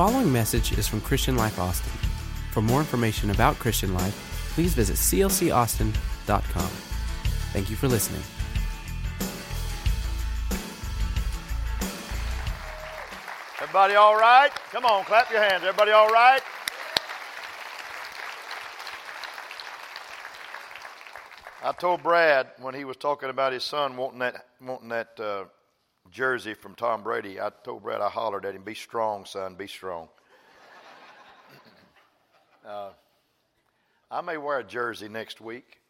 following message is from Christian Life Austin. For more information about Christian Life, please visit clcaustin.com. Thank you for listening. Everybody all right? Come on, clap your hands. Everybody all right? I told Brad when he was talking about his son wanting that wanting that uh, jersey from Tom Brady. I told Brad I hollered at him, "Be strong, son. Be strong." uh, I may wear a jersey next week.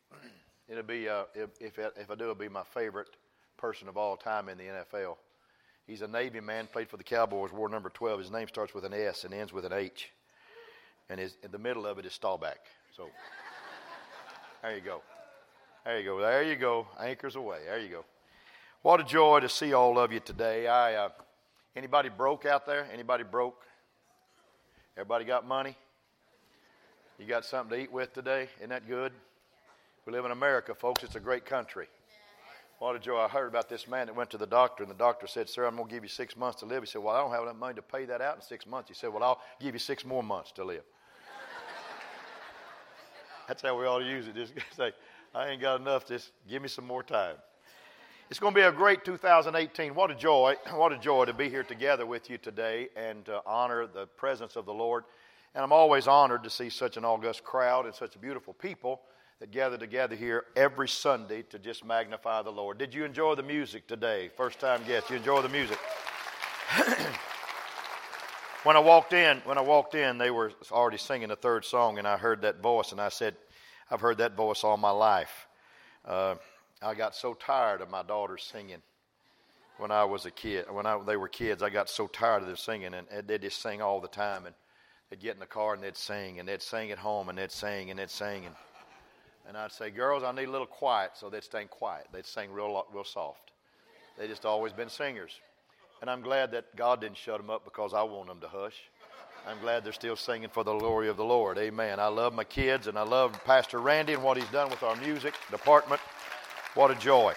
It'll be uh, if if I, if I do, it'll be my favorite person of all time in the NFL. He's a Navy man, played for the Cowboys, wore number 12. His name starts with an S and ends with an H. And his, in the middle of it is Staubach. So there you go. There you go. There you go. Anchors aweigh. There you go. What a joy to see all of you today. I uh, anybody broke out there? Anybody broke? Everybody got money? You got something to eat with today? Isn't that good? We live in America, folks. It's a great country. What a joy. I heard about this man that went to the doctor, and the doctor said, Sir, I'm going to give you six months to live. He said, Well, I don't have enough money to pay that out in six months. He said, Well, I'll give you six more months to live. That's how we ought to use it. Just say, I ain't got enough. Just give me some more time. It's going to be a great 2018. What a joy. What a joy to be here together with you today and to honor the presence of the Lord. And I'm always honored to see such an august crowd and such beautiful people that gather together here every Sunday to just magnify the Lord. Did you enjoy the music today? First time guest, you enjoy the music? when I walked in, when I walked in, they were already singing the third song, and I heard that voice, and I said, "I've heard that voice all my life." Uh, I got so tired of my daughters singing when I was a kid. When I, they were kids, I got so tired of them singing, and, and they just sing all the time. And they'd get in the car and they'd sing, and they'd sing at home, and they'd sing, and they'd sing, and and I'd say, Girls, I need a little quiet. So they'd stay quiet. They'd sing real, real soft. They just always been singers. And I'm glad that God didn't shut them up because I want them to hush. I'm glad they're still singing for the glory of the Lord. Amen. I love my kids and I love Pastor Randy and what he's done with our music department. What a joy.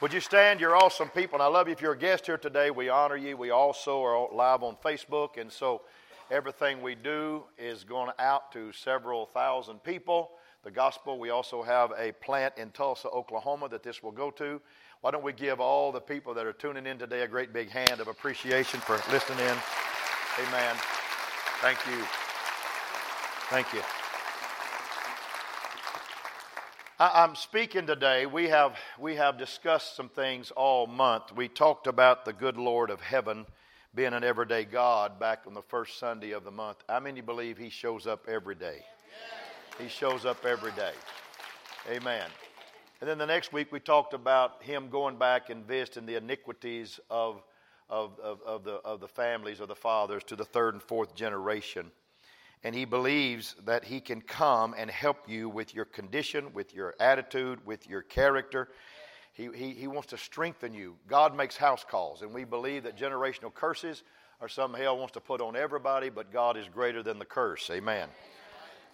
Would you stand? You're awesome people. And I love you. If you're a guest here today, we honor you. We also are live on Facebook. And so everything we do is going out to several thousand people the gospel. We also have a plant in Tulsa, Oklahoma that this will go to. Why don't we give all the people that are tuning in today a great big hand of appreciation for listening in? Amen. Thank you. Thank you. I, am speaking today. We have, we have discussed some things all month. We talked about the good Lord of heaven being an everyday God back on the first Sunday of the month. How many believe He shows up every day? He shows up every day. Amen. And then the next week we talked about him going back and visiting the iniquities of, of, of, of, the, of the families of the fathers to the third and fourth generation. And he believes that he can come and help you with your condition, with your attitude, with your character. He, he, he wants to strengthen you. God makes house calls, and we believe that generational curses are something hell wants to put on everybody, but God is greater than the curse. Amen.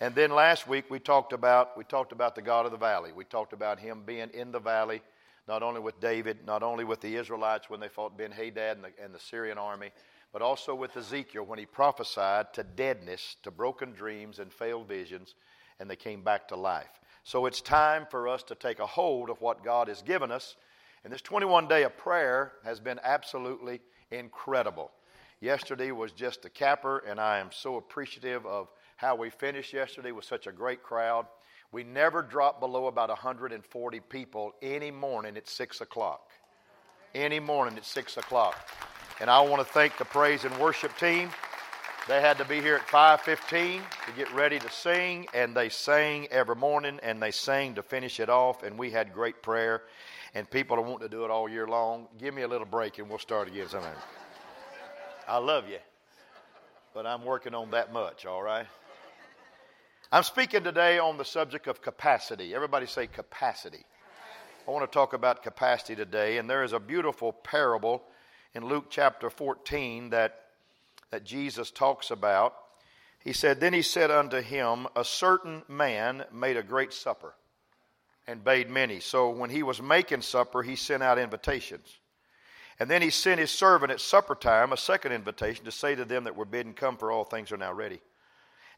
And then last week we talked about we talked about the God of the valley. We talked about him being in the valley, not only with David, not only with the Israelites when they fought Ben Hadad and the, and the Syrian army, but also with Ezekiel when he prophesied to deadness, to broken dreams and failed visions, and they came back to life. So it's time for us to take a hold of what God has given us. And this 21 day of prayer has been absolutely incredible. Yesterday was just a capper, and I am so appreciative of how we finished yesterday with such a great crowd. We never drop below about 140 people any morning at 6 o'clock. Any morning at 6 o'clock. And I want to thank the praise and worship team. They had to be here at 5:15 to get ready to sing, and they sang every morning, and they sang to finish it off. And we had great prayer, and people are wanting to do it all year long. Give me a little break, and we'll start again sometime. I love you, but I'm working on that much. All right. I'm speaking today on the subject of capacity. Everybody say capacity. I want to talk about capacity today, and there is a beautiful parable in Luke chapter 14 that, that Jesus talks about. He said, Then he said unto him, A certain man made a great supper and bade many. So when he was making supper, he sent out invitations. And then he sent his servant at supper time a second invitation to say to them that were bidden, Come, for all things are now ready.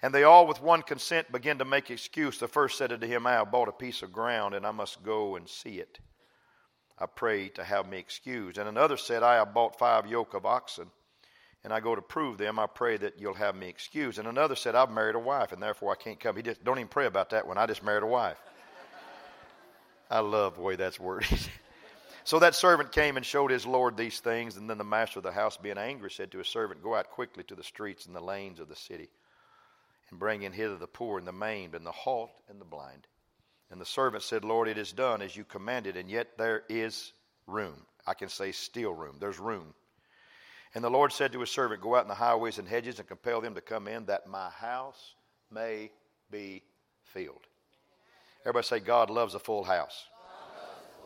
And they all with one consent began to make excuse. The first said unto him, I have bought a piece of ground, and I must go and see it. I pray to have me excused. And another said, I have bought five yoke of oxen, and I go to prove them. I pray that you'll have me excused. And another said, I've married a wife, and therefore I can't come. He just don't even pray about that one. I just married a wife. I love the way that's worded. so that servant came and showed his Lord these things, and then the master of the house, being angry, said to his servant, Go out quickly to the streets and the lanes of the city and bring in hither the poor and the maimed and the halt and the blind. And the servant said, Lord, it is done as you commanded, and yet there is room. I can say still room. There's room. And the Lord said to his servant, Go out in the highways and hedges and compel them to come in, that my house may be filled. Everybody say, God loves a full house.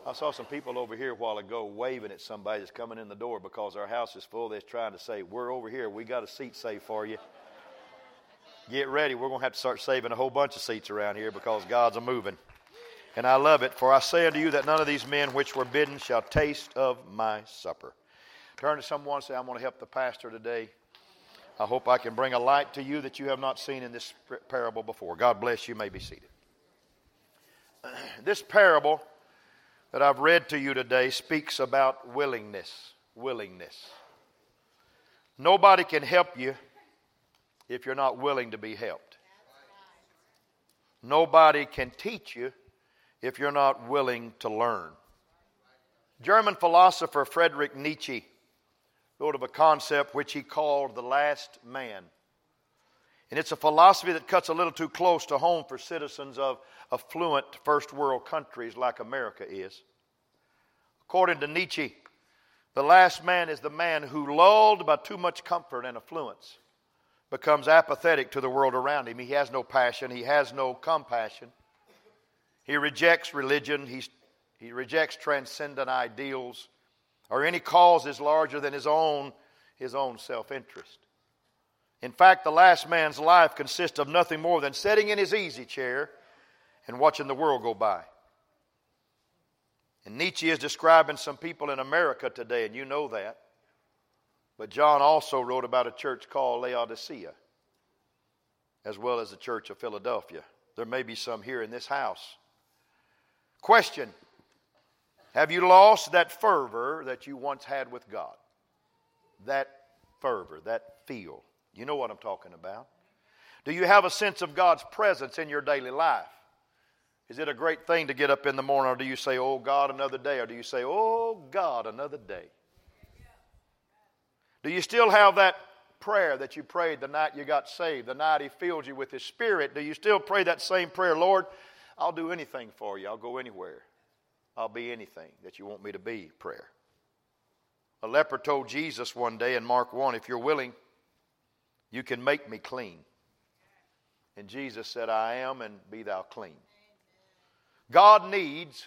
I saw some people over here a while ago waving at somebody that's coming in the door because our house is full. They're trying to say, We're over here. We got a seat saved for you get ready. We're going to have to start saving a whole bunch of seats around here because God's a moving. And I love it. For I say unto you that none of these men which were bidden shall taste of my supper. Turn to someone and say, I'm going to help the pastor today. I hope I can bring a light to you that you have not seen in this parable before. God bless you. you may be seated. This parable that I've read to you today speaks about willingness. Willingness. Nobody can help you if you're not willing to be helped. Nobody can teach you if you're not willing to learn. German philosopher Friedrich Nietzsche wrote of a concept which he called the last man. And it's a philosophy that cuts a little too close to home for citizens of affluent first world countries like America is. According to Nietzsche, the last man is the man who, lulled by too much comfort and affluence, becomes apathetic to the world around him. He has no passion, he has no compassion. He rejects religion, He's, he rejects transcendent ideals or any causes larger than his own, his own self interest. In fact, the last man's life consists of nothing more than sitting in his easy chair and watching the world go by. And Nietzsche is describing some people in America today, and you know that. But John also wrote about a church called Laodicea, as well as the church of Philadelphia. There may be some here in this house. Question Have you lost that fervor that you once had with God? That fervor, that feel. You know what I'm talking about. Do you have a sense of God's presence in your daily life? Is it a great thing to get up in the morning, or do you say, Oh God, another day? Or do you say, Oh God, another day? Do you still have that prayer that you prayed the night you got saved, the night He filled you with His Spirit? Do you still pray that same prayer, Lord, I'll do anything for you, I'll go anywhere, I'll be anything that you want me to be? Prayer. A leper told Jesus one day in Mark 1 if you're willing, you can make me clean. And Jesus said, I am, and be thou clean. God needs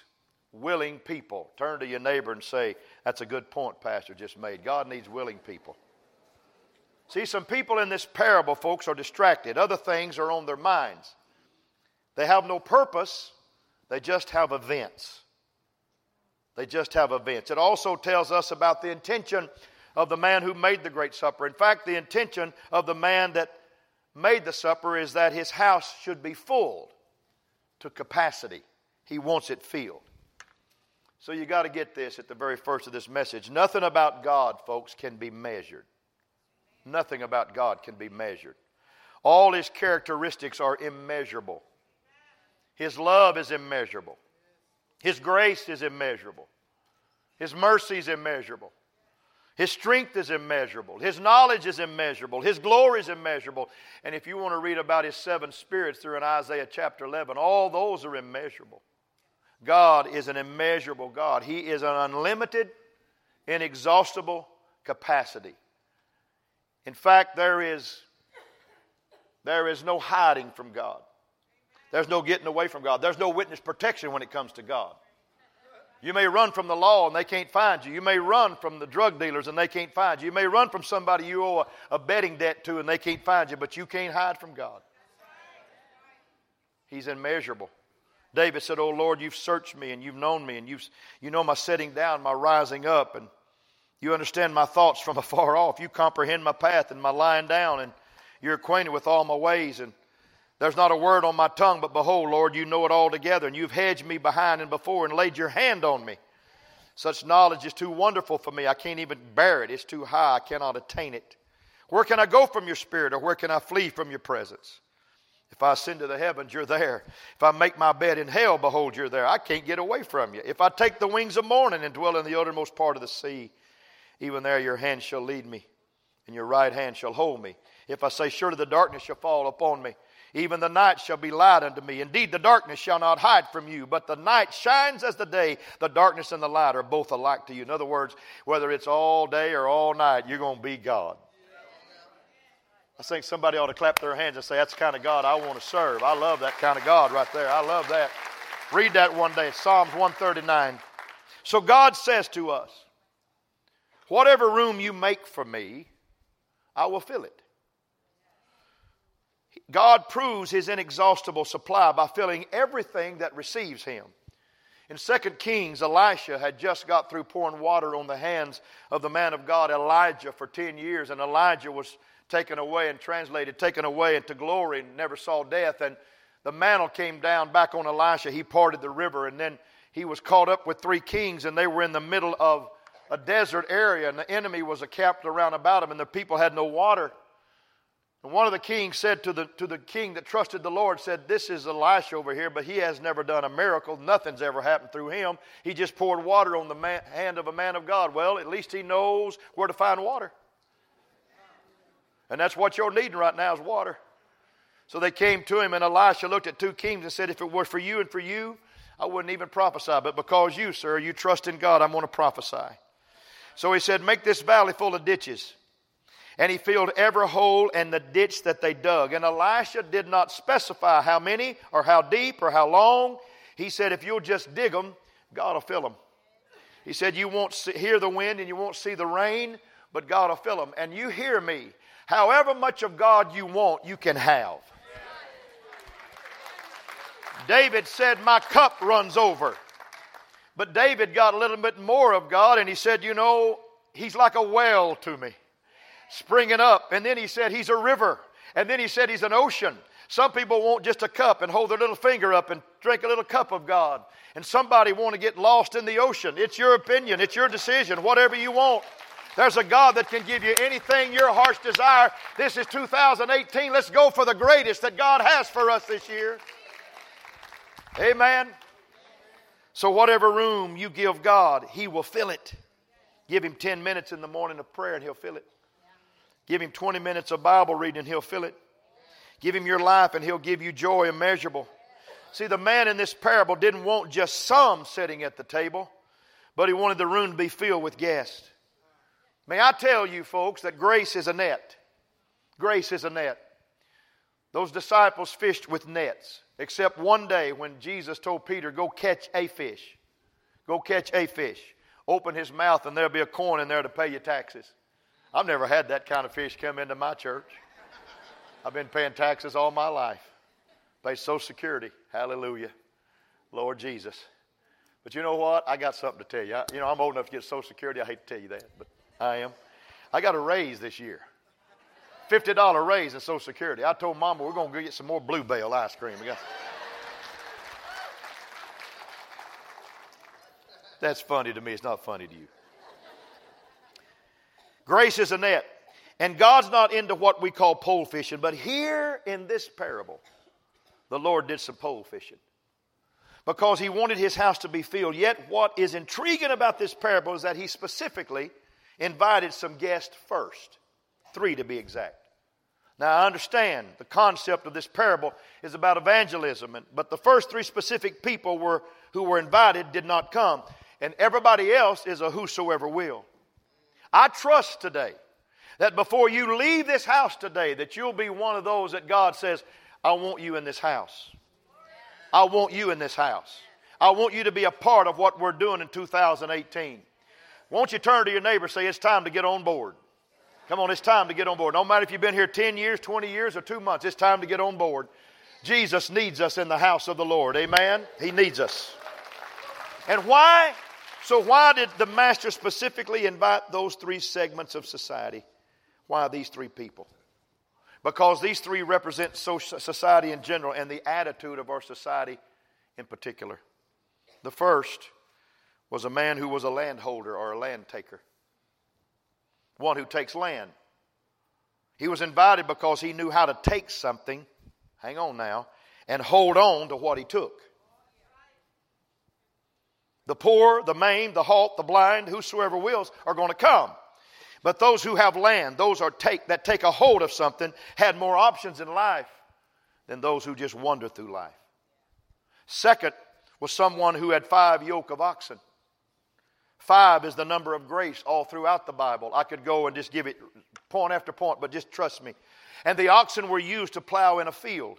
willing people. Turn to your neighbor and say, That's a good point, Pastor just made. God needs willing people. See, some people in this parable, folks, are distracted. Other things are on their minds. They have no purpose, they just have events. They just have events. It also tells us about the intention of the man who made the great supper. In fact, the intention of the man that made the supper is that his house should be full to capacity. He wants it filled. So you got to get this at the very first of this message. Nothing about God, folks, can be measured. Nothing about God can be measured. All his characteristics are immeasurable. His love is immeasurable. His grace is immeasurable. His mercy is immeasurable. His strength is immeasurable. His knowledge is immeasurable. His glory is immeasurable. And if you want to read about his seven spirits through in Isaiah chapter 11, all those are immeasurable. God is an immeasurable God. He is an unlimited, inexhaustible capacity. In fact, there is, there is no hiding from God. There's no getting away from God. There's no witness protection when it comes to God. You may run from the law and they can't find you. You may run from the drug dealers and they can't find you. You may run from somebody you owe a, a betting debt to and they can't find you, but you can't hide from God. He's immeasurable. David said, Oh Lord, you've searched me and you've known me and you've, you know my setting down, my rising up. And You understand my thoughts from afar off. You comprehend my path and my lying down, and you're acquainted with all my ways. And there's not a word on my tongue, but behold, Lord, you know it altogether, and you've hedged me behind and before and laid your hand on me. Such knowledge is too wonderful for me. I can't even bear it. It's too high. I cannot attain it. Where can I go from your spirit, or where can I flee from your presence? If I ascend to the heavens, you're there. If I make my bed in hell, behold, you're there. I can't get away from you. If I take the wings of morning and dwell in the uttermost part of the sea, even there your hand shall lead me, and your right hand shall hold me. If I say, Surely the darkness shall fall upon me, even the night shall be light unto me. Indeed, the darkness shall not hide from you, but the night shines as the day. The darkness and the light are both alike to you. In other words, whether it's all day or all night, you're going to be God. I think somebody ought to clap their hands and say, That's the kind of God I want to serve. I love that kind of God right there. I love that. Read that one day, Psalms 139. So God says to us, Whatever room you make for me, I will fill it. God proves his inexhaustible supply by filling everything that receives him. In 2 Kings, Elisha had just got through pouring water on the hands of the man of God, Elijah, for 10 years, and Elijah was taken away and translated, taken away into glory and never saw death. And the mantle came down back on Elisha. He parted the river, and then he was caught up with three kings, and they were in the middle of a desert area, and the enemy was camped around about him, and the people had no water. And one of the kings said to the, to the king that trusted the Lord, said, This is Elisha over here, but he has never done a miracle. Nothing's ever happened through him. He just poured water on the man, hand of a man of God. Well, at least he knows where to find water. And that's what you're needing right now is water. So they came to him, and Elisha looked at two kings and said, If it were for you and for you, I wouldn't even prophesy. But because you, sir, you trust in God, I'm going to prophesy. So he said, Make this valley full of ditches. And he filled every hole in the ditch that they dug. And Elisha did not specify how many or how deep or how long. He said, If you'll just dig them, God will fill them. He said, You won't see, hear the wind and you won't see the rain, but God will fill them. And you hear me. However much of God you want, you can have. David said, My cup runs over. But David got a little bit more of God and he said, You know, he's like a well to me, springing up. And then he said, He's a river. And then he said, He's an ocean. Some people want just a cup and hold their little finger up and drink a little cup of God. And somebody want to get lost in the ocean. It's your opinion, it's your decision, whatever you want. There's a God that can give you anything your heart's desire. This is 2018. Let's go for the greatest that God has for us this year. Amen. So, whatever room you give God, He will fill it. Give Him 10 minutes in the morning of prayer and He'll fill it. Give Him 20 minutes of Bible reading and He'll fill it. Give Him your life and He'll give you joy immeasurable. See, the man in this parable didn't want just some sitting at the table, but he wanted the room to be filled with guests. May I tell you, folks, that grace is a net. Grace is a net. Those disciples fished with nets. Except one day when Jesus told Peter, Go catch a fish. Go catch a fish. Open his mouth, and there'll be a coin in there to pay your taxes. I've never had that kind of fish come into my church. I've been paying taxes all my life. Pay Social Security. Hallelujah. Lord Jesus. But you know what? I got something to tell you. I, you know, I'm old enough to get Social Security. I hate to tell you that, but I am. I got a raise this year. $50 raise in Social Security. I told Mama we're going to get some more Blue Bell ice cream. That's funny to me. It's not funny to you. Grace is a net. And God's not into what we call pole fishing, but here in this parable, the Lord did some pole fishing because he wanted his house to be filled. Yet, what is intriguing about this parable is that he specifically invited some guests first, three to be exact. Now, I understand the concept of this parable is about evangelism, but the first three specific people were, who were invited did not come, and everybody else is a whosoever will. I trust today that before you leave this house today, that you'll be one of those that God says, I want you in this house. I want you in this house. I want you to be a part of what we're doing in 2018. Won't you turn to your neighbor say, It's time to get on board? Come on, it's time to get on board. No matter if you've been here 10 years, 20 years, or two months, it's time to get on board. Jesus needs us in the house of the Lord. Amen? He needs us. And why? So, why did the master specifically invite those three segments of society? Why these three people? Because these three represent society in general and the attitude of our society in particular. The first was a man who was a landholder or a land taker, one who takes land. He was invited because he knew how to take something, hang on now, and hold on to what he took. The poor, the maimed, the halt, the blind, whosoever wills are going to come. But those who have land, those are take, that take a hold of something, had more options in life than those who just wander through life. Second was someone who had five yoke of oxen. Five is the number of grace all throughout the Bible. I could go and just give it point after point, but just trust me. And the oxen were used to plow in a field.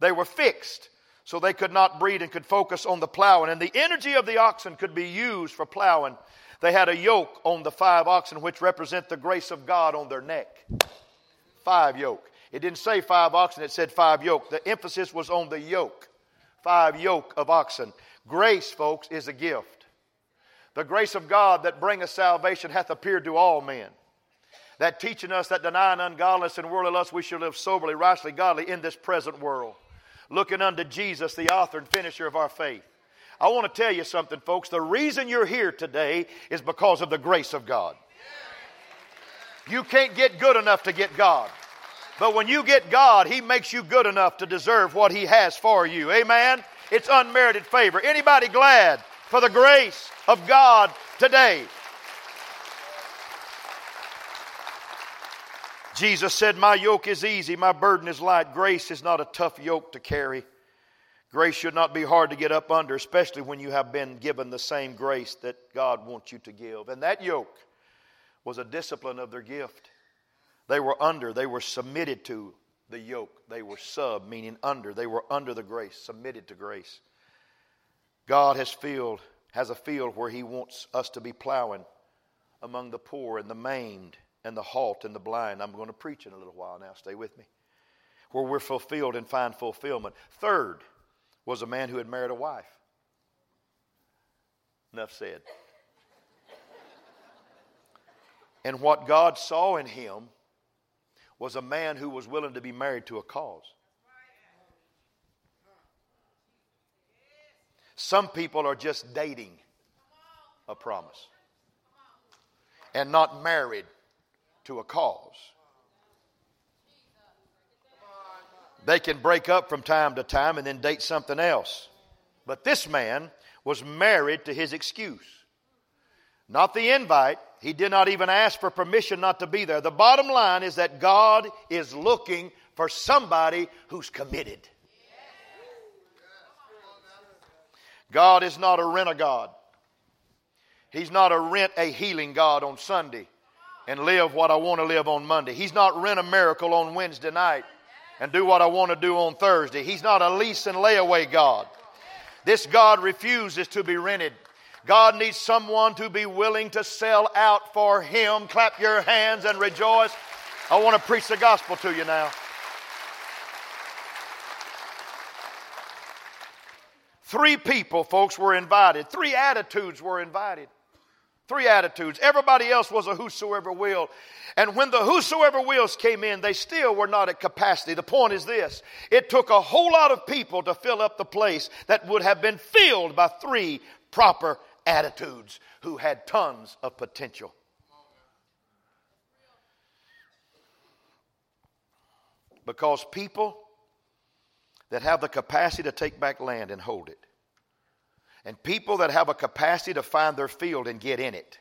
They were fixed so they could not breed and could focus on the plowing. And the energy of the oxen could be used for plowing. They had a yoke on the five oxen, which represent the grace of God on their neck. Five yoke. It didn't say five oxen, it said five yoke. The emphasis was on the yoke. Five yoke of oxen. Grace, folks, is a gift. The grace of God that bringeth salvation hath appeared to all men. That teaching us that denying ungodliness and worldly lust, we should live soberly, righteously, godly in this present world looking unto Jesus, the author and finisher of our faith. I want to tell you something, folks. The reason you're here today is because of the grace of God. You can't get good enough to get God. But when you get God, He makes you good enough to deserve what He has for you. Amen? It's unmerited favor. Anybody glad for the grace of God today? Jesus said, My yoke is easy, my burden is light. Grace is not a tough yoke to carry. Grace should not be hard to get up under, especially when you have been given the same grace that God wants you to give. And that yoke was a discipline of their gift. They were under, they were submitted to the yoke. They were sub, meaning under. They were under the grace, submitted to grace. God has field, has a field where He wants us to be plowing among the poor and the maimed and the halt and the blind. I'm going to preach in a little while now. Stay with me. Where we're fulfilled and find fulfillment. Third was a man who had married a wife. Enough said. And what God saw in him was a man who was willing to be married to a cause. Some people are just dating a promise and not married to a cause. They can break up from time to time and then date something else. But this man was married to his excuse. Not the invite. He did not even ask for permission not to be there. The bottom line is that God is looking for somebody who's committed. God is not a rent a God. He's not a rent a healing God on Sunday and live what I want to live on Monday. He's not rent a miracle on Wednesday night and do what I want to do on Thursday. He's not a lease and layaway God. This God refuses to be rented. God needs someone to be willing to sell out for Him. Clap your hands and rejoice. I want to preach the gospel to you now. Three people, folks, were invited. Three attitudes were invited. Three attitudes. Everybody else was a whosoever will. And when the whosoever wills came in, they still were not at capacity. The point is this it took a whole lot of people to fill up the place that would have been filled by three proper attitudes who had tons of potential. Because people that have the capacity to take back land and hold it and people that have a capacity to find their field and get in it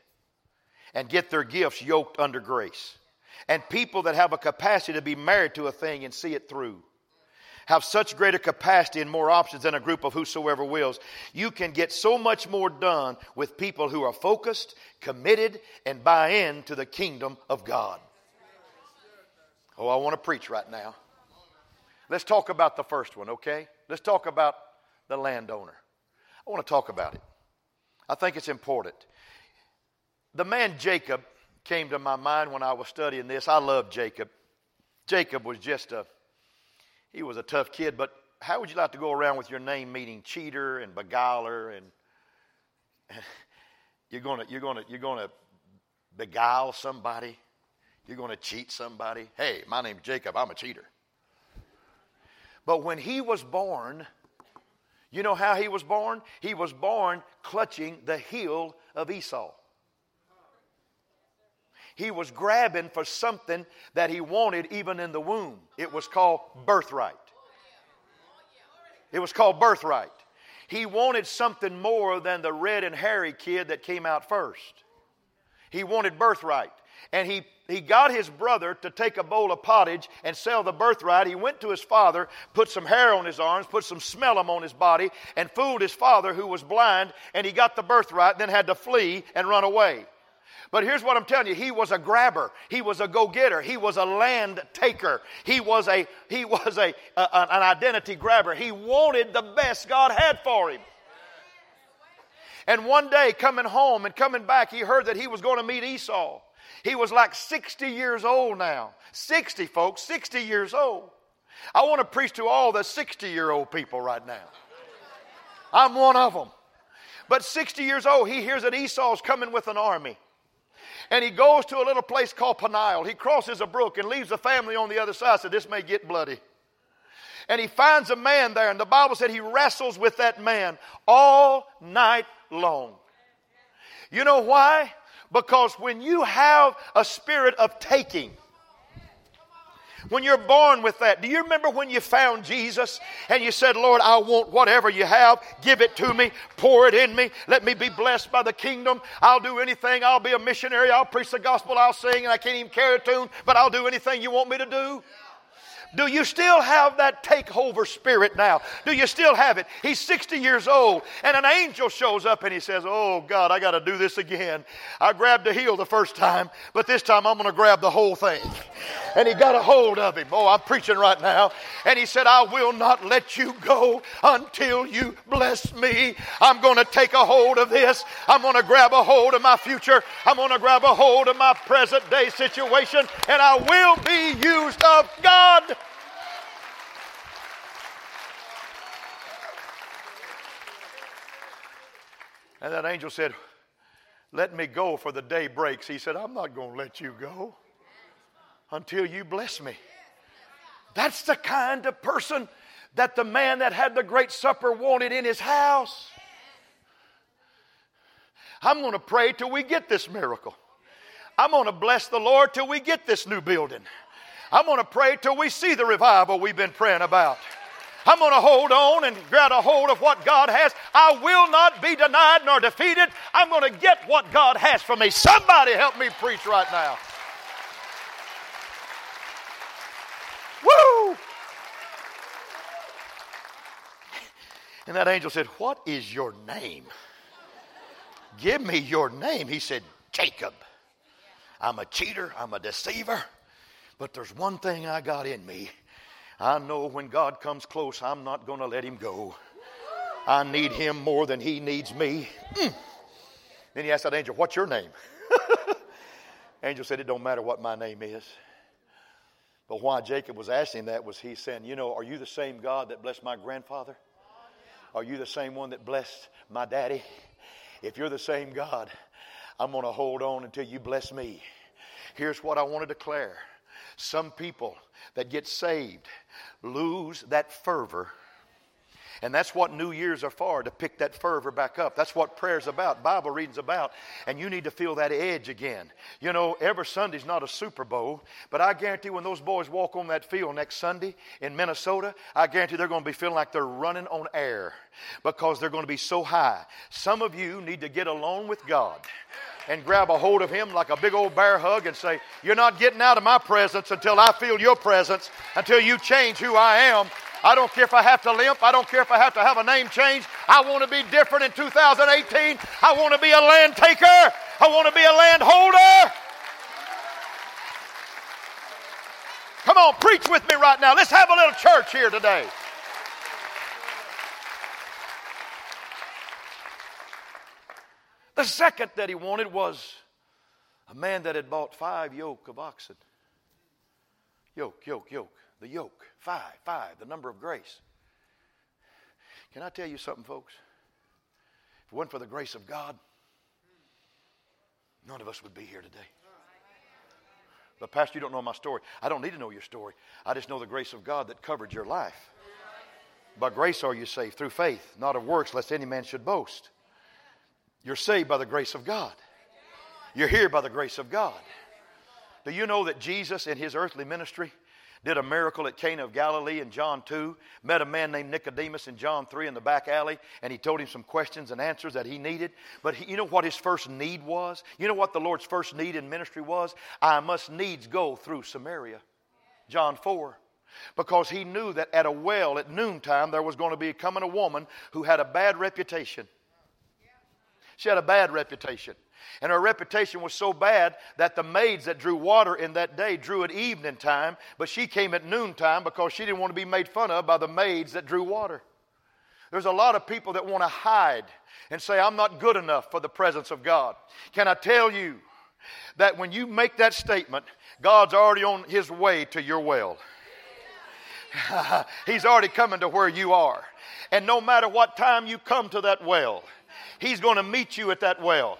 and get their gifts yoked under grace. And people that have a capacity to be married to a thing and see it through. Have such greater capacity and more options than a group of whosoever wills. You can get so much more done with people who are focused, committed, and buy in to the kingdom of God. Oh, I want to preach right now. Let's talk about the first one, okay? Let's talk about the landowner. I want to talk about it. I think it's important. The man Jacob came to my mind when I was studying this. I love Jacob. Jacob was just a, he was a tough kid, but how would you like to go around with your name meaning cheater and beguiler and you're to, you're to, you're to beguile somebody. You're to cheat somebody. Hey, my name's Jacob. I'm a cheater. But when he was born, you know how he was born? He was born clutching the heel of Esau. He was grabbing for something that he wanted even in the womb. It was called birthright. It was called birthright. He wanted something more than the red and hairy kid that came out first. He wanted birthright. And he, he got his brother to take a bowl of pottage and sell the birthright. He went to his father, put some hair on his arms, put some smellum on his body, and fooled his father who was blind, and he got the birthright, then had to flee and run away. But here's what I'm telling you. He was a grabber. He was a go-getter. He was a land taker. He was a he was a, a, an identity grabber. He wanted the best God had for him. And one day coming home and coming back, he heard that he was going to meet Esau. He was like 60 years old now. 60 folks, 60 years old. I want to preach to all the 60 year old people right now. I'm one of them. But 60 years old, he hears that Esau's coming with an army and he goes to a little place called Peniel. He crosses a brook and leaves the family on the other side. Said, This may get bloody. And he finds a man there, and the Bible said he wrestles with that man all night long. You know why? Because when you have a spirit of taking, when you're born with that. Do you remember when you found Jesus and you said, Lord, I want whatever you have. Give it to me. Pour it in me. Let me be blessed by the kingdom. I'll do anything. I'll be a missionary. I'll preach the gospel. I'll sing and I can't even carry a tune, but I'll do anything you want me to do. Do you still have that takeover spirit now? Do you still have it? He's 60 years old, and an angel shows up and he says, Oh, God, I got to do this again. I grabbed the heel the first time, but this time I'm going to grab the whole thing. And he got a hold of him. Oh, I'm preaching right now. And he said, I will not let you go until you bless me. I'm going to take a hold of this. I'm going to grab a hold of my future. I'm going to grab a hold of my present day situation, and I will be used of God. And that angel said, Let me go for the day breaks. He said, I'm not going to let you go until you bless me. That's the kind of person that the man that had the great supper wanted in his house. I'm going to pray till we get this miracle. I'm going to bless the Lord till we get this new building. I'm going to pray till we see the revival we've been praying about. I'm going to hold on and grab a hold of what God has. I will not be denied nor defeated. I'm going to get what God has for me. Somebody help me preach right now. Woo! And that angel said, What is your name? Give me your name. He said, Jacob. I'm a cheater, I'm a deceiver, but there's one thing I got in me. I know when God comes close, I'm not going to let him go. I need him more than he needs me. Mm. Then he asked that angel, What's your name? angel said, It don't matter what my name is. But why Jacob was asking that was he saying, You know, are you the same God that blessed my grandfather? Are you the same one that blessed my daddy? If you're the same God, I'm going to hold on until you bless me. Here's what I want to declare some people that get saved lose that fervor. And that's what New Year's are for, to pick that fervor back up. That's what prayer's about, Bible reading's about. And you need to feel that edge again. You know, every Sunday's not a Super Bowl, but I guarantee when those boys walk on that field next Sunday in Minnesota, I guarantee they're going to be feeling like they're running on air because they're going to be so high. Some of you need to get alone with God and grab a hold of him like a big old bear hug and say, You're not getting out of my presence until I feel your presence, until you change who I am. I don't care if I have to limp. I don't care if I have to have a name change. I want to be different in 2018. I want to be a land taker. I want to be a land holder. Come on, preach with me right now. Let's have a little church here today. The second that he wanted was a man that had bought five yoke of oxen. Yoke, yoke, yoke. The yoke. Five, five, the number of grace. Can I tell you something, folks? If it wasn't for the grace of God, none of us would be here today. But, Pastor, you don't know my story. I don't need to know your story. I just know the grace of God that covered your life. By grace are you saved through faith, not of works, lest any man should boast. You're saved by the grace of God. You're here by the grace of God. Do you know that Jesus, in his earthly ministry, did a miracle at Cana of Galilee in John 2, met a man named Nicodemus in John 3 in the back alley, and he told him some questions and answers that he needed. But he, you know what his first need was? You know what the Lord's first need in ministry was? I must needs go through Samaria. John 4. Because he knew that at a well at noontime there was going to be coming a woman who had a bad reputation. She had a bad reputation. And her reputation was so bad that the maids that drew water in that day drew at evening time, but she came at noontime because she didn't want to be made fun of by the maids that drew water. There's a lot of people that want to hide and say, I'm not good enough for the presence of God. Can I tell you that when you make that statement, God's already on his way to your well? He's already coming to where you are. And no matter what time you come to that well, He's going to meet you at that well.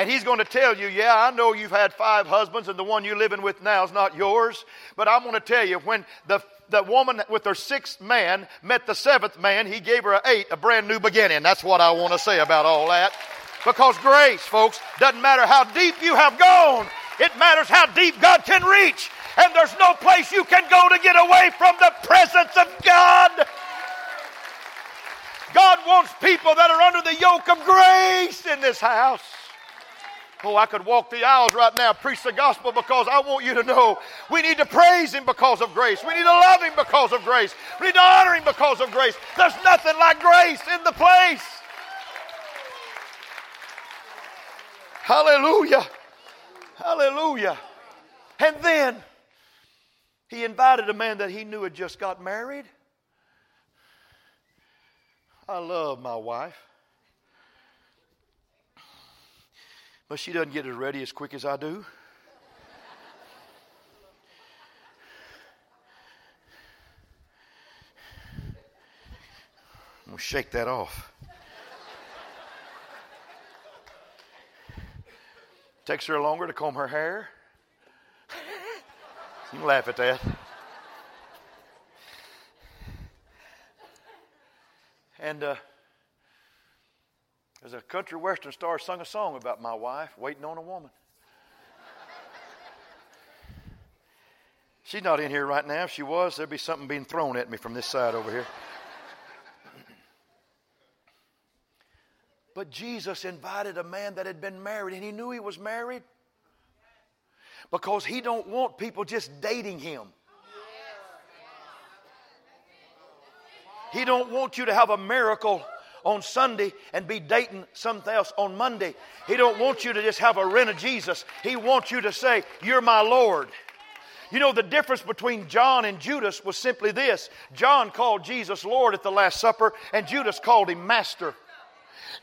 And he's going to tell you, yeah, I know you've had five husbands and the one you're living with now is not yours. But I'm going to tell you, when the, the woman with her sixth man met the seventh man, he gave her an eight, a brand new beginning. That's what I want to say about all that. Because grace, folks, doesn't matter how deep you have gone, it matters how deep God can reach. And there's no place you can go to get away from the presence of God. God wants people that are under the yoke of grace in this house. Oh, I could walk the aisles right now, preach the gospel because I want you to know we need to praise Him because of grace. We need to love Him because of grace. We need to honor Him because of grace. There's nothing like grace in the place. Hallelujah. Hallelujah. And then he invited a man that he knew had just got married. I love my wife. But she doesn't get as ready as quick as I do. I'm going to shake that off. Takes her longer to comb her hair. You can laugh at that. And uh, there's a country western star sung a song about my wife waiting on a woman. She's not in here right now. If she was, there'd be something being thrown at me from this side over here. But Jesus invited a man that had been married, and he knew he was married because he don't want people just dating him. He don't want you to have a miracle on Sunday and be dating something else on Monday. He don't want you to just have a rent of Jesus. He wants you to say, "You're my Lord." You know, the difference between John and Judas was simply this John called Jesus Lord at the Last Supper, and Judas called him Master.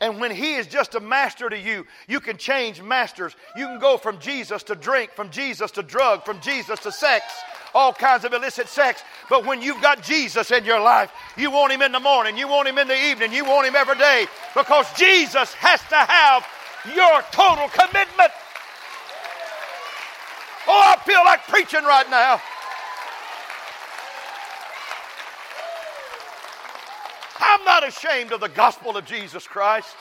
And when He is just a master to you, you can change masters. You can go from Jesus to drink, from Jesus to drug, from Jesus to sex, all kinds of illicit sex. But when you've got Jesus in your life, you want Him in the morning, you want Him in the evening, you want Him every day because Jesus has to have your total commitment. Oh, I feel like preaching right now. Not ashamed of the gospel of Jesus Christ.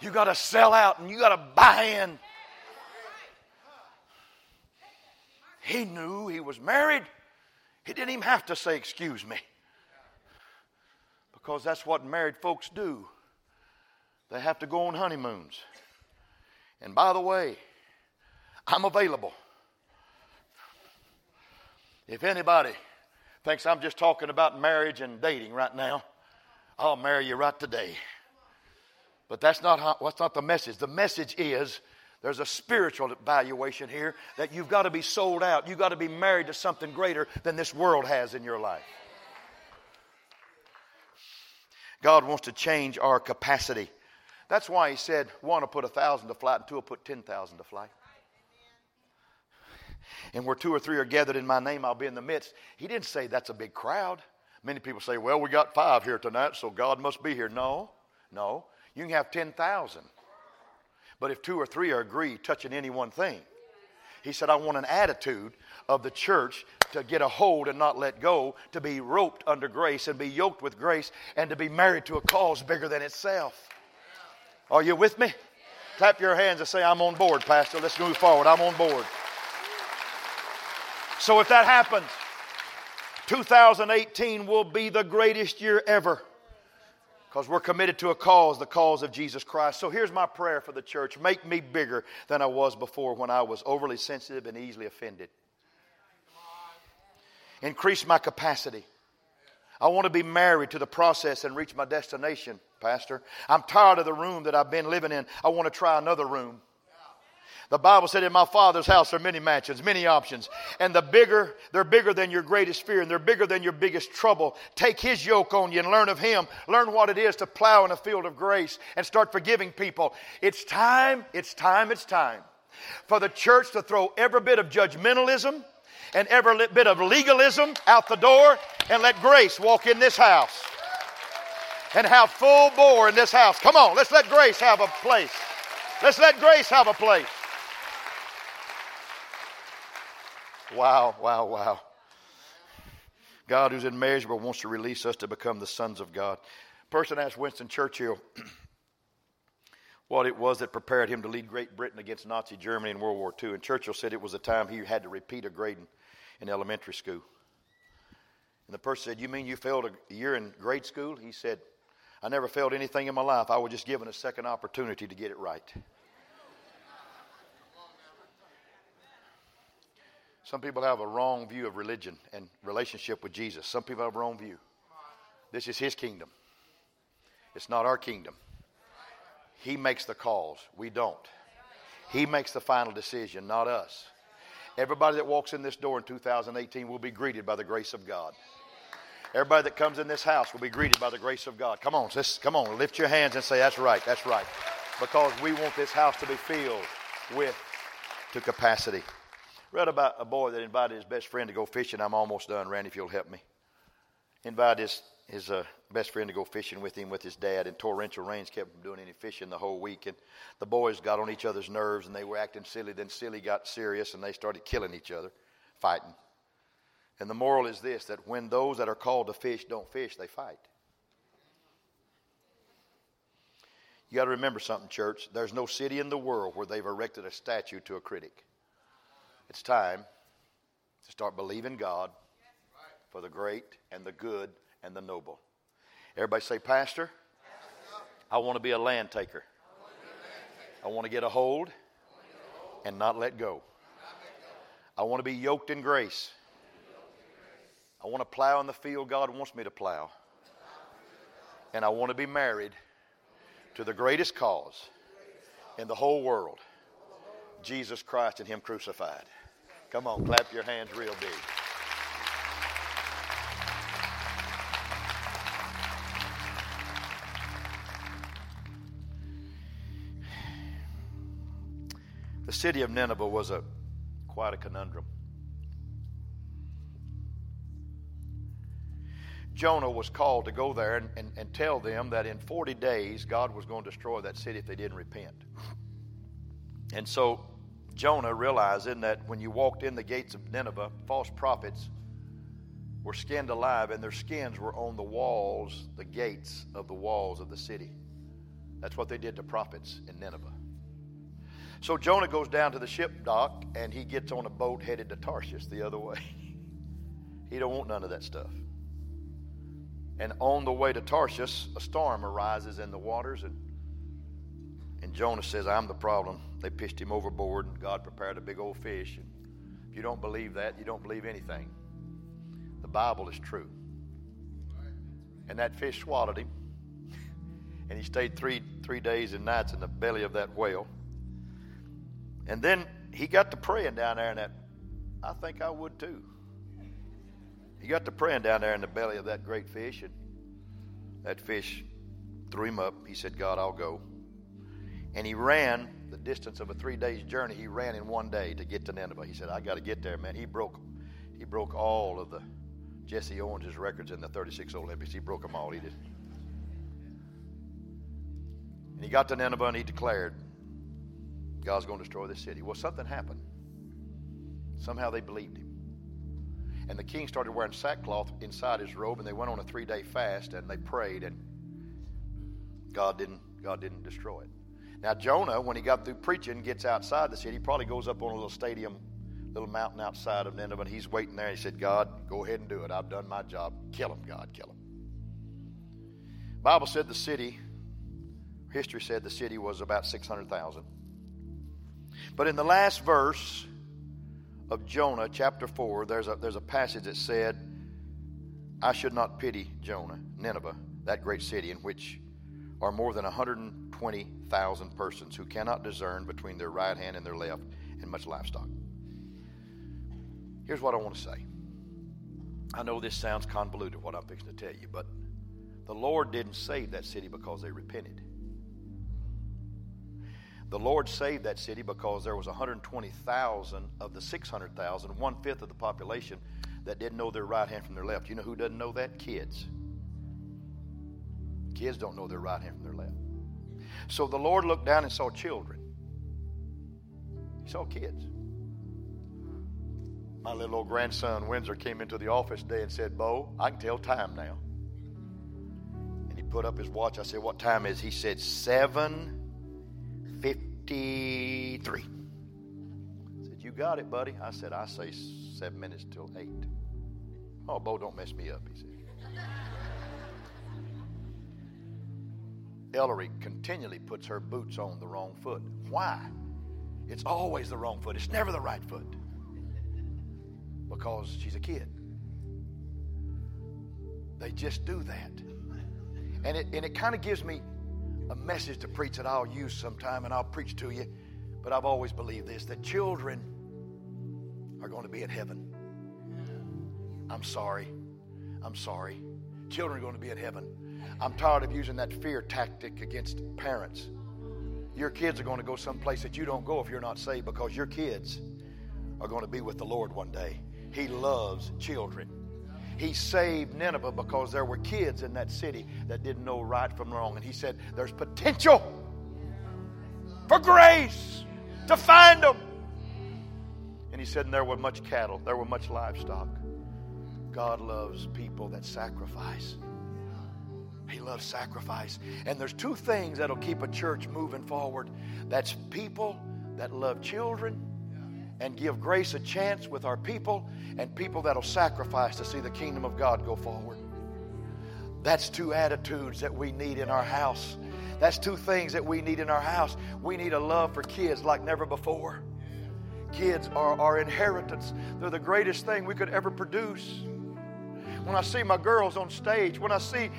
You got to sell out and you got to buy in. He knew he was married. He didn't even have to say, Excuse me. Because that's what married folks do. They have to go on honeymoons. And by the way, I'm available. If anybody thinks I'm just talking about marriage and dating right now, I'll marry you right today. But that's not, how, that's not the message. The message is there's a spiritual evaluation here that you've got to be sold out. You've got to be married to something greater than this world has in your life. God wants to change our capacity. That's why He said one will put a thousand to flight and two will put ten thousand to flight. And where two or three are gathered in my name, I'll be in the midst. He didn't say that's a big crowd. Many people say, well, we got five here tonight, so God must be here. No, no. You can have 10,000. But if two or three are agreed touching any one thing, he said, I want an attitude of the church to get a hold and not let go, to be roped under grace and be yoked with grace, and to be married to a cause bigger than itself. Are you with me? Clap your hands and say, I'm on board, Pastor. Let's move forward. I'm on board. So if that happens, 2018 will be the greatest year ever because we're committed to a cause, the cause of Jesus Christ. So here's my prayer for the church make me bigger than I was before when I was overly sensitive and easily offended. Increase my capacity. I want to be married to the process and reach my destination, Pastor. I'm tired of the room that I've been living in. I want to try another room. The Bible said, In my Father's house are many mansions, many options. And the bigger, they're bigger than your greatest fear and they're bigger than your biggest trouble. Take His yoke on you and learn of Him. Learn what it is to plow in a field of grace and start forgiving people. It's time, it's time, it's time for the church to throw every bit of judgmentalism and every bit of legalism out the door and let grace walk in this house and have full bore in this house. Come on, let's let grace have a place. Let's let grace have a place. Wow, wow, wow. God, who's immeasurable, wants to release us to become the sons of God. person asked Winston Churchill what it was that prepared him to lead Great Britain against Nazi Germany in World War II. And Churchill said it was a time he had to repeat a grade in, in elementary school. And the person said, You mean you failed a year in grade school? He said, I never failed anything in my life. I was just given a second opportunity to get it right. Some people have a wrong view of religion and relationship with Jesus. Some people have a wrong view. This is His kingdom, it's not our kingdom. He makes the calls, we don't. He makes the final decision, not us. Everybody that walks in this door in 2018 will be greeted by the grace of God. Everybody that comes in this house will be greeted by the grace of God. Come on, just, come on, lift your hands and say, That's right, that's right. Because we want this house to be filled with to capacity. Read about a boy that invited his best friend to go fishing. I'm almost done, Randy, if you'll help me. Invited his, his uh, best friend to go fishing with him with his dad, and torrential rains kept him doing any fishing the whole week. And the boys got on each other's nerves, and they were acting silly. Then silly got serious, and they started killing each other, fighting. And the moral is this that when those that are called to fish don't fish, they fight. You got to remember something, church. There's no city in the world where they've erected a statue to a critic. It's time to start believing God for the great and the good and the noble. Everybody say, Pastor, I want to be a land taker. I want to get a hold and not let go. I want to be yoked in grace. I want to plow in the field God wants me to plow. And I want to be married to the greatest cause in the whole world Jesus Christ and Him crucified. Come on, clap your hands real big. The city of Nineveh was a quite a conundrum. Jonah was called to go there and, and, and, tell them that in 40 days God was going to destroy that city if they didn't repent. And so Jonah realizing that when you walked in the gates of Nineveh, false prophets were skinned alive and their skins were on the walls, the gates of the walls of the city. That's what they did to prophets in Nineveh. So Jonah goes down to the ship dock and he gets on a boat headed to Tarshish the other way. he don't want none of that stuff. And on the way to Tarshish, a storm arises in the waters and and Jonah says, I'm the problem. They pitched him overboard, and God prepared a big old fish. And if you don't believe that, you don't believe anything. The Bible is true. And that fish swallowed him. And he stayed three, three days and nights in the belly of that whale. And then he got to praying down there in that. I think I would too. He got to praying down there in the belly of that great fish, and that fish threw him up. He said, God, I'll go. And he ran the distance of a three days journey. He ran in one day to get to Nineveh. He said, I got to get there, man. He broke, he broke all of the Jesse Owens' records in the 36 Olympics. He broke them all. He did. And he got to Nineveh and he declared, God's going to destroy the city. Well, something happened. Somehow they believed him. And the king started wearing sackcloth inside his robe, and they went on a three day fast and they prayed, and God didn't, God didn't destroy it. Now, Jonah, when he got through preaching, gets outside the city. He probably goes up on a little stadium, little mountain outside of Nineveh, and he's waiting there. He said, God, go ahead and do it. I've done my job. Kill him, God, kill him. Bible said the city, history said the city was about 600,000. But in the last verse, of Jonah, chapter 4, there's a, there's a passage that said, I should not pity Jonah, Nineveh, that great city in which are more than 120,000 persons who cannot discern between their right hand and their left, and much livestock. Here's what I want to say. I know this sounds convoluted, what I'm fixing to tell you, but the Lord didn't save that city because they repented. The Lord saved that city because there was 120,000 of the 600,000, one fifth of the population, that didn't know their right hand from their left. You know who doesn't know that? Kids. Kids don't know their right hand from their left. So the Lord looked down and saw children. He saw kids. My little old grandson Windsor came into the office today and said, Bo, I can tell time now. And he put up his watch. I said, What time is? He said, Seven 53. I said, You got it, buddy. I said, I say seven minutes till eight. Oh, Bo, don't mess me up, he said. Ellery continually puts her boots on the wrong foot. Why? It's always the wrong foot. It's never the right foot. Because she's a kid. They just do that. And it, and it kind of gives me a message to preach that I'll use sometime and I'll preach to you. But I've always believed this that children are going to be in heaven. I'm sorry. I'm sorry. Children are going to be in heaven. I'm tired of using that fear tactic against parents. Your kids are going to go someplace that you don't go if you're not saved because your kids are going to be with the Lord one day. He loves children. He saved Nineveh because there were kids in that city that didn't know right from wrong. And he said, There's potential for grace to find them. And he said, And there were much cattle, there were much livestock. God loves people that sacrifice. He loves sacrifice. And there's two things that'll keep a church moving forward that's people that love children and give grace a chance with our people and people that'll sacrifice to see the kingdom of God go forward. That's two attitudes that we need in our house. That's two things that we need in our house. We need a love for kids like never before. Kids are our inheritance, they're the greatest thing we could ever produce. When I see my girls on stage, when I see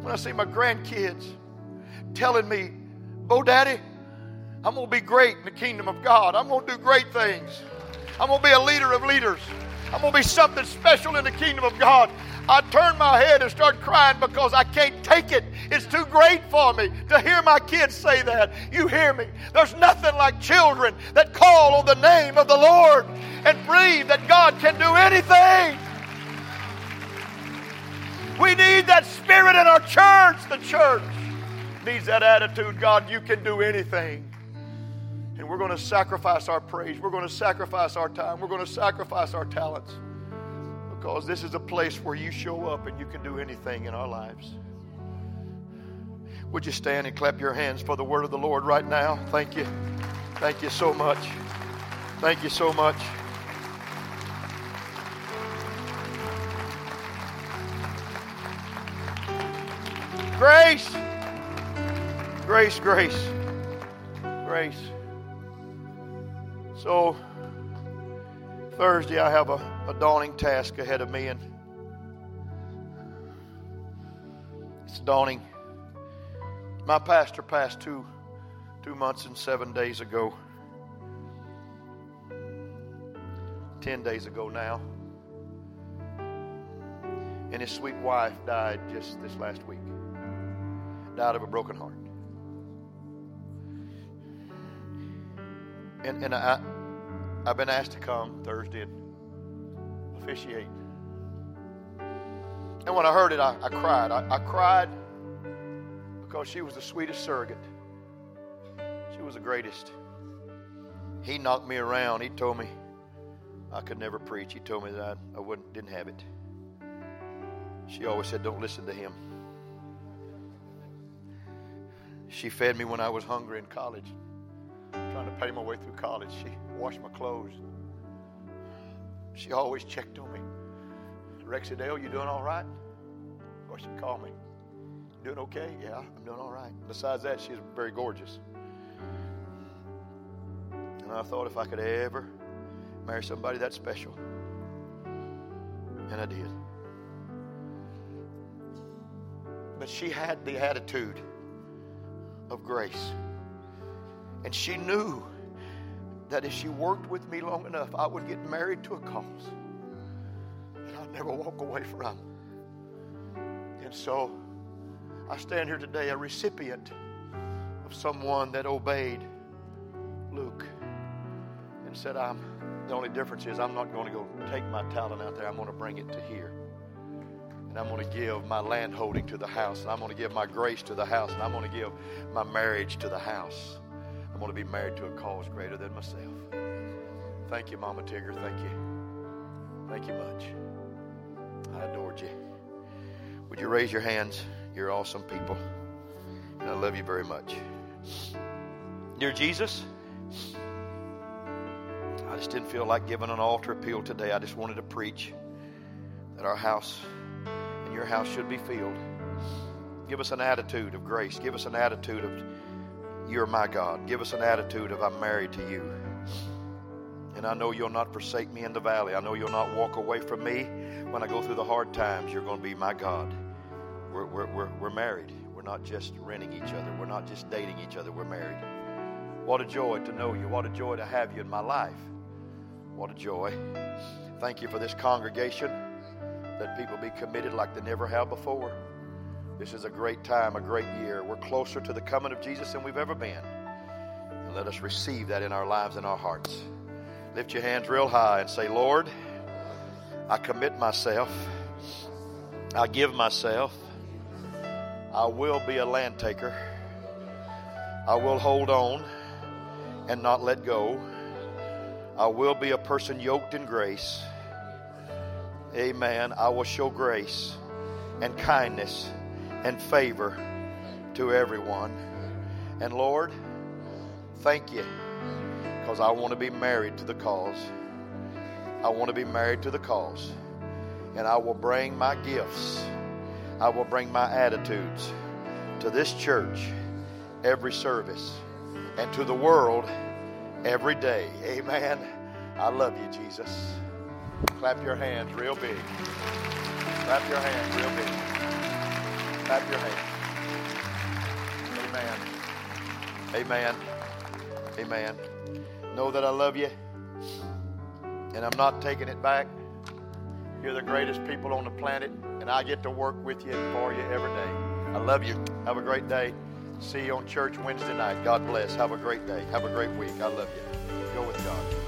when I see my grandkids telling me, "Oh daddy, I'm going to be great in the kingdom of God. I'm going to do great things. I'm going to be a leader of leaders. I'm going to be something special in the kingdom of God. I turn my head and start crying because I can't take it. It's too great for me to hear my kids say that. You hear me? There's nothing like children that call on the name of the Lord and believe that God can do anything. We need that spirit in our church. The church needs that attitude God, you can do anything. And we're going to sacrifice our praise. We're going to sacrifice our time. We're going to sacrifice our talents. Because this is a place where you show up and you can do anything in our lives. Would you stand and clap your hands for the word of the Lord right now? Thank you. Thank you so much. Thank you so much. Grace. Grace, grace, grace. So, Thursday, I have a, a dawning task ahead of me, and it's dawning. My pastor passed two, two months and seven days ago. Ten days ago now. And his sweet wife died just this last week. Died of a broken heart. And, and I, I've been asked to come Thursday and officiate. And when I heard it, I, I cried. I, I cried because she was the sweetest surrogate. She was the greatest. he knocked me around. He told me I could never preach. He told me that I, I wouldn't, didn't have it. She always said, Don't listen to him. She fed me when I was hungry in college, trying to pay my way through college. She washed my clothes. She always checked on me. Rexy Dale, you doing all right? Or she'd call me. Doing okay? Yeah, I'm doing all right. Besides that, she's very gorgeous. And I thought if I could ever marry somebody that special. And I did. But she had the attitude of grace. And she knew that if she worked with me long enough, I would get married to a cause that I'd never walk away from. And so I stand here today, a recipient of someone that obeyed Luke and said, I'm the only difference is I'm not going to go take my talent out there, I'm going to bring it to here. And I'm going to give my land holding to the house. And I'm going to give my grace to the house. And I'm going to give my marriage to the house. I'm going to be married to a cause greater than myself. Thank you, Mama Tigger. Thank you. Thank you much. I adored you. Would you raise your hands? You're awesome people. And I love you very much. Dear Jesus, I just didn't feel like giving an altar appeal today. I just wanted to preach that our house your house should be filled. Give us an attitude of grace. Give us an attitude of you're my God. Give us an attitude of I'm married to you. And I know you'll not forsake me in the valley. I know you'll not walk away from me when I go through the hard times. You're going to be my God. We're, we're, we're, we're married. We're not just renting each other. We're not just dating each other. We're married. What a joy to know you. What a joy to have you in my life. What a joy. Thank you for this congregation that people be committed like they never have before. This is a great time, a great year. We're closer to the coming of Jesus than we've ever been. And let us receive that in our lives and our hearts. Lift your hands real high and say, Lord, I commit myself. I give myself. I will be a land taker. I will hold on and not let go. I will be a person yoked in grace. Amen. I will show grace and kindness and favor to everyone. And Lord, thank you because I want to be married to the cause. I want to be married to the cause. And I will bring my gifts, I will bring my attitudes to this church every service and to the world every day. Amen. I love you, Jesus. Clap your hands real big. Clap your hands real big. Clap your hands. Amen. Amen. Amen. Know that I love you. And I'm not taking it back. You're the greatest people on the planet, and I get to work with you and for you every day. I love you. Have a great day. See you on church Wednesday night. God bless. Have a great day. Have a great week. I love you. Go with God.